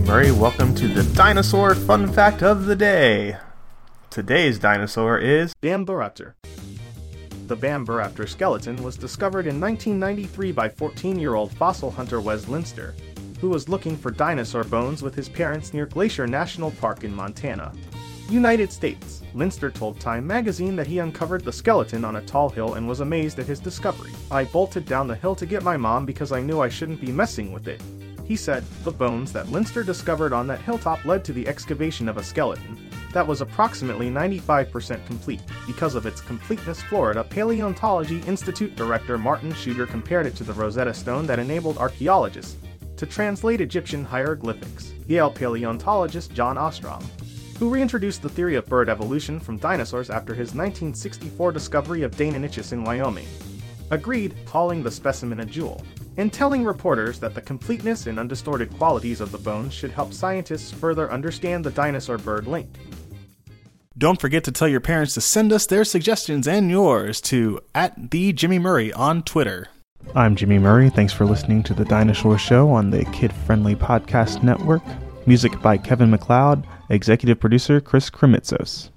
Murray. Welcome to the dinosaur fun fact of the day. Today's dinosaur is Bambiraptor. The Bambiraptor skeleton was discovered in 1993 by 14 year old fossil hunter Wes Linster, who was looking for dinosaur bones with his parents near Glacier National Park in Montana. United States. Linster told Time magazine that he uncovered the skeleton on a tall hill and was amazed at his discovery. I bolted down the hill to get my mom because I knew I shouldn't be messing with it. He said the bones that Linster discovered on that hilltop led to the excavation of a skeleton that was approximately 95% complete. Because of its completeness, Florida Paleontology Institute director Martin Schuter compared it to the Rosetta Stone that enabled archaeologists to translate Egyptian hieroglyphics. Yale paleontologist John Ostrom who reintroduced the theory of bird evolution from dinosaurs after his 1964 discovery of Deinonychus in Wyoming. Agreed, calling the specimen a jewel, and telling reporters that the completeness and undistorted qualities of the bones should help scientists further understand the dinosaur bird link. Don't forget to tell your parents to send us their suggestions and yours to at the Jimmy Murray on Twitter. I'm Jimmy Murray. Thanks for listening to the Dinosaur Show on the Kid Friendly Podcast Network. Music by Kevin MacLeod, executive producer Chris Kremitzos.